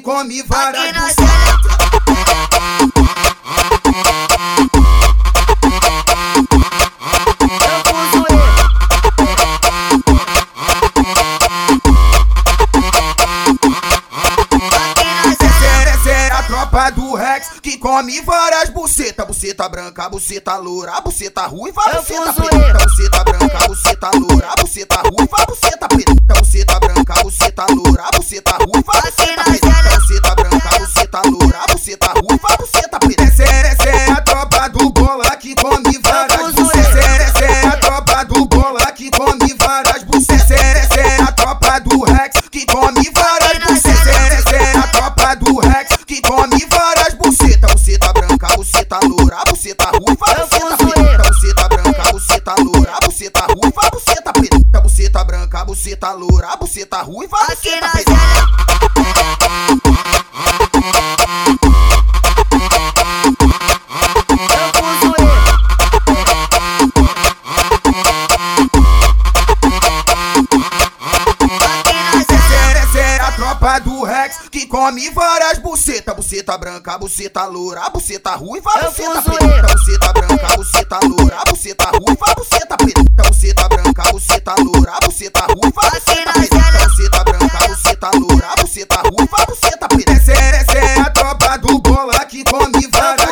come. Aqui na Essa essa é a tropa do Rex que come várias buceta, buceta branca, buceta loura, buceta ruiva, buceta preta, buceta branca, come várias bucetas. ele. Essa é a tropa do bola que come várias bucetas. Essa é a tropa do Rex que come várias bucetas. cena. Essa é a tropa do Rex que come várias buceta, buceta branca, buceta loura, buceta ruiva, buceta preta, buceta branca, buceta loura, buceta ruiva, buceta preta, buceta branca, buceta loura, buceta ruiva, buceta preta. tropa do Rex que come várias buceta, buceta branca, buceta loura, buceta ruiva, buceta preta, buceta branca, buceta loura, buceta ruiva, buceta preta, buceta branca, buceta loura, buceta ruiva, buceta preta, buceta branca, buceta loura, buceta ruiva, buceta preta. Essa é, essa é a tropa do bola que come várias